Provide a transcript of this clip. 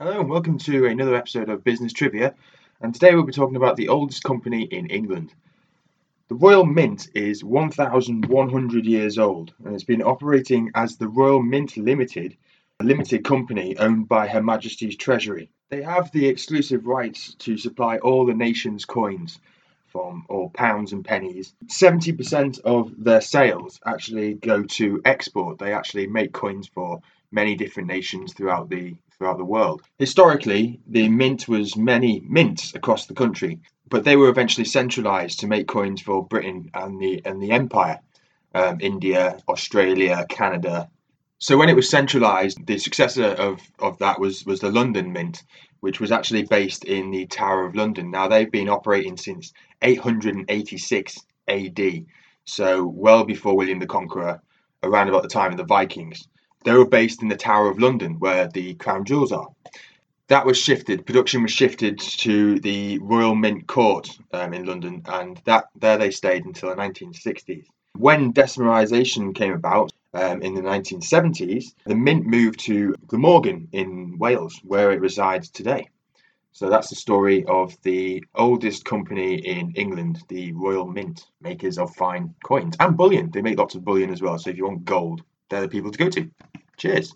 Hello and welcome to another episode of Business Trivia. And today we'll be talking about the oldest company in England. The Royal Mint is 1,100 years old and it's been operating as the Royal Mint Limited, a limited company owned by Her Majesty's Treasury. They have the exclusive rights to supply all the nation's coins from all pounds and pennies. 70% of their sales actually go to export. They actually make coins for many different nations throughout the throughout the world. Historically, the mint was many mints across the country, but they were eventually centralized to make coins for Britain and the and the empire. Um, India, Australia, Canada. So when it was centralized, the successor of, of that was was the London Mint, which was actually based in the Tower of London. Now they've been operating since 886 AD, so well before William the Conqueror, around about the time of the Vikings. They were based in the Tower of London, where the crown jewels are. That was shifted. Production was shifted to the Royal Mint Court um, in London, and that there they stayed until the 1960s. When decimalisation came about um, in the 1970s, the mint moved to Glamorgan in Wales, where it resides today. So that's the story of the oldest company in England, the Royal Mint, makers of fine coins and bullion. They make lots of bullion as well. So if you want gold, they're the people to go to. Cheers.